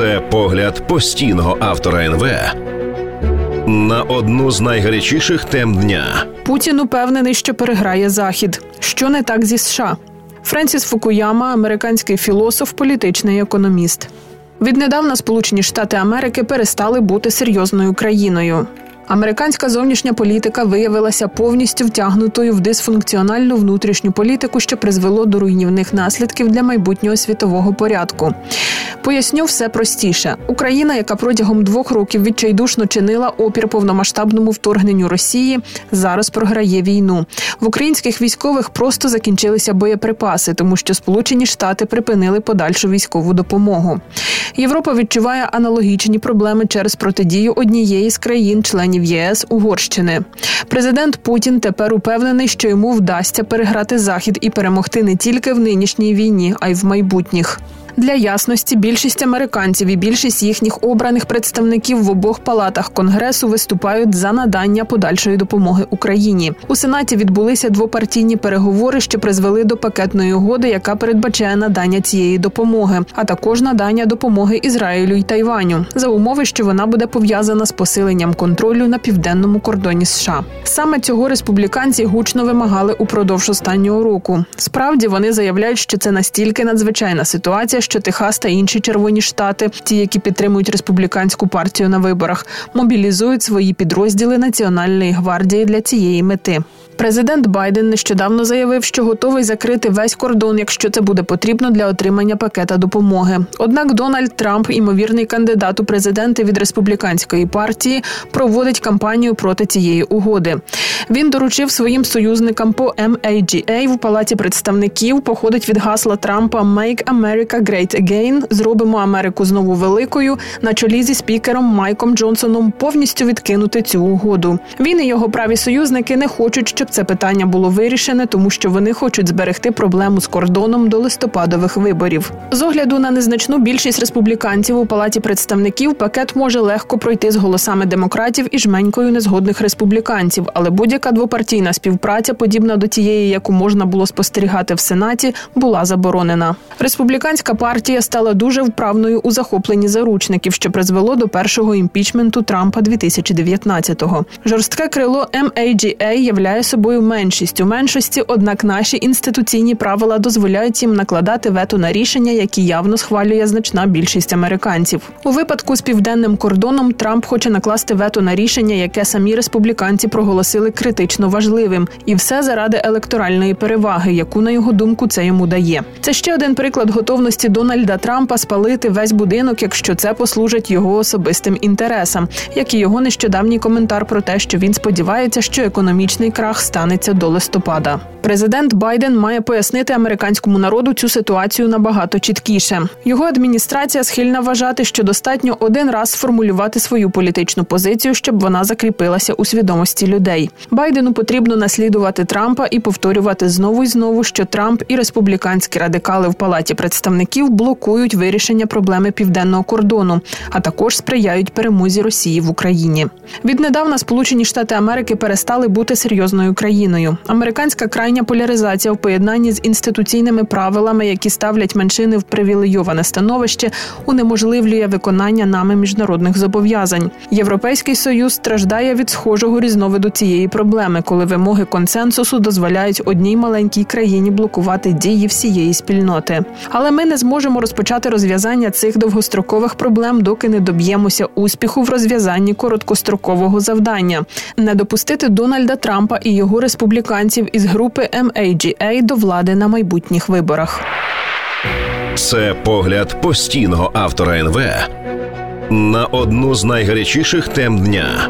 Це погляд постійного автора НВ на одну з найгарячіших тем дня. Путін упевнений, що переграє захід. Що не так зі США? Френсіс Фукуяма, американський філософ, політичний економіст. Віднедавна Сполучені Штати Америки перестали бути серйозною країною. Американська зовнішня політика виявилася повністю втягнутою в дисфункціональну внутрішню політику, що призвело до руйнівних наслідків для майбутнього світового порядку. Поясню все простіше: Україна, яка протягом двох років відчайдушно чинила опір повномасштабному вторгненню Росії, зараз програє війну. В українських військових просто закінчилися боєприпаси, тому що Сполучені Штати припинили подальшу військову допомогу. Європа відчуває аналогічні проблеми через протидію однієї з країн-членів ЄС Угорщини. Президент Путін тепер упевнений, що йому вдасться переграти захід і перемогти не тільки в нинішній війні, а й в майбутніх. Для ясності більшість американців і більшість їхніх обраних представників в обох палатах конгресу виступають за надання подальшої допомоги Україні. У сенаті відбулися двопартійні переговори, що призвели до пакетної угоди, яка передбачає надання цієї допомоги, а також надання допомоги Ізраїлю й Тайваню за умови, що вона буде пов'язана з посиленням контролю на південному кордоні США. Саме цього республіканці гучно вимагали упродовж останнього року. Справді вони заявляють, що це настільки надзвичайна ситуація що Техас та інші червоні штати, ті, які підтримують республіканську партію на виборах, мобілізують свої підрозділи Національної гвардії для цієї мети. Президент Байден нещодавно заявив, що готовий закрити весь кордон, якщо це буде потрібно для отримання пакета допомоги. Однак Дональд Трамп, імовірний кандидат у президенти від республіканської партії, проводить кампанію проти цієї угоди. Він доручив своїм союзникам по MAGA в палаті представників. Походить від гасла Трампа «Make America Great Again» Зробимо Америку знову великою на чолі зі спікером Майком Джонсоном повністю відкинути цю угоду. Він і його праві союзники не хочуть, щоб це питання було вирішене, тому що вони хочуть зберегти проблему з кордоном до листопадових виборів. З огляду на незначну більшість республіканців у палаті представників пакет може легко пройти з голосами демократів і жменькою незгодних республіканців, але будь-яка двопартійна співпраця, подібна до тієї, яку можна було спостерігати в сенаті, була заборонена. Республіканська партія стала дуже вправною у захопленні заручників, що призвело до першого імпічменту Трампа 2019-го. Жорстке крило MAGA являє собою собою меншість у меншості, однак наші інституційні правила дозволяють їм накладати вето на рішення, які явно схвалює значна більшість американців. У випадку з південним кордоном Трамп хоче накласти вето на рішення, яке самі республіканці проголосили критично важливим, і все заради електоральної переваги, яку на його думку це йому дає. Це ще один приклад готовності Дональда Трампа спалити весь будинок, якщо це послужить його особистим інтересам, як і його нещодавній коментар про те, що він сподівається, що економічний крах станеться до листопада. Президент Байден має пояснити американському народу цю ситуацію набагато чіткіше. Його адміністрація схильна вважати, що достатньо один раз сформулювати свою політичну позицію, щоб вона закріпилася у свідомості людей. Байдену потрібно наслідувати Трампа і повторювати знову і знову, що Трамп і республіканські радикали в палаті представників блокують вирішення проблеми південного кордону, а також сприяють перемозі Росії в Україні. Віднедавна Сполучені Штати Америки перестали бути серйозною країною. Американська крайня поляризація в поєднанні з інституційними правилами, які ставлять меншини в привілейоване становище, унеможливлює виконання нами міжнародних зобов'язань. Європейський союз страждає від схожого різновиду цієї проблеми, коли вимоги консенсусу дозволяють одній маленькій країні блокувати дії всієї спільноти. Але ми не зможемо розпочати розв'язання цих довгострокових проблем, доки не доб'ємося успіху в розв'язанні короткострокового завдання, не допустити Дональда Трампа і його республіканців із групи MAGA до влади на майбутніх виборах. Це погляд постійного автора НВ на одну з найгарячіших тем дня.